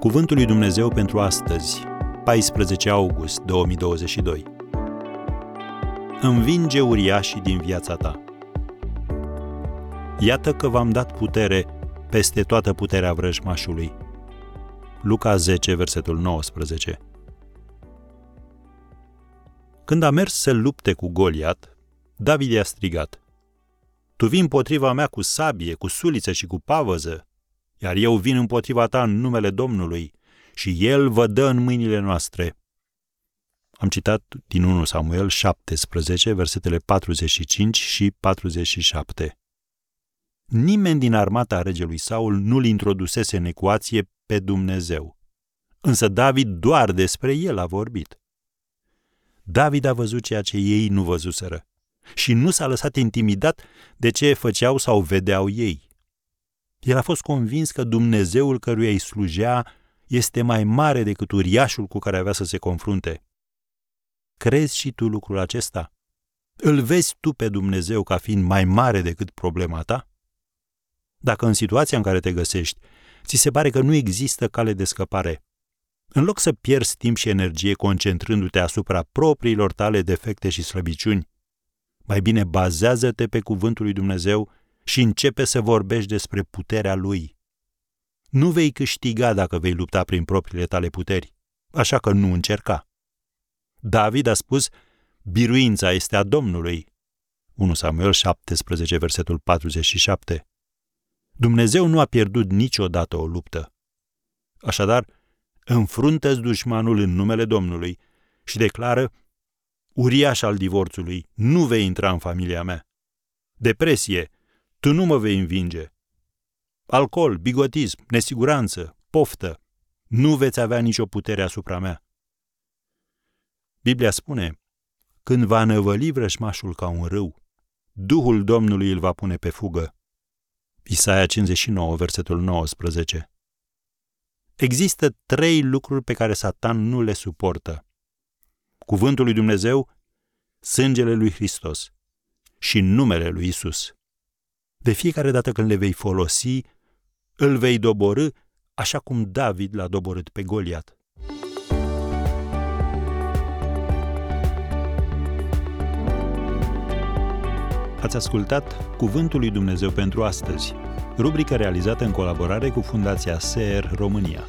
Cuvântul lui Dumnezeu pentru astăzi, 14 august 2022. Învinge uriașii din viața ta. Iată că v-am dat putere peste toată puterea vrăjmașului. Luca 10, versetul 19. Când a mers să lupte cu Goliat, David i-a strigat. Tu vii împotriva mea cu sabie, cu suliță și cu pavăză, iar eu vin împotriva ta în numele Domnului și El vă dă în mâinile noastre. Am citat din 1 Samuel 17, versetele 45 și 47. Nimeni din armata regelui Saul nu-l introdusese în ecuație pe Dumnezeu. Însă David doar despre el a vorbit. David a văzut ceea ce ei nu văzuseră și nu s-a lăsat intimidat de ce făceau sau vedeau ei. El a fost convins că Dumnezeul căruia îi slujea este mai mare decât uriașul cu care avea să se confrunte. Crezi și tu lucrul acesta? Îl vezi tu pe Dumnezeu ca fiind mai mare decât problema ta? Dacă în situația în care te găsești, ți se pare că nu există cale de scăpare, în loc să pierzi timp și energie concentrându-te asupra propriilor tale defecte și slăbiciuni, mai bine bazează-te pe cuvântul lui Dumnezeu și începe să vorbești despre puterea lui. Nu vei câștiga dacă vei lupta prin propriile tale puteri, așa că nu încerca. David a spus, biruința este a Domnului. 1 Samuel 17, versetul 47. Dumnezeu nu a pierdut niciodată o luptă. Așadar, înfruntă-ți dușmanul în numele Domnului și declară, uriaș al divorțului, nu vei intra în familia mea. Depresie, tu nu mă vei învinge. Alcool, bigotism, nesiguranță, poftă, nu veți avea nicio putere asupra mea. Biblia spune, când va năvăli vrășmașul ca un râu, Duhul Domnului îl va pune pe fugă. Isaia 59, versetul 19. Există trei lucruri pe care Satan nu le suportă. Cuvântul lui Dumnezeu, sângele lui Hristos și numele lui Isus. De fiecare dată când le vei folosi, îl vei doborâ așa cum David l-a doborât pe Goliat. Ați ascultat Cuvântul lui Dumnezeu pentru astăzi, rubrica realizată în colaborare cu Fundația SER România.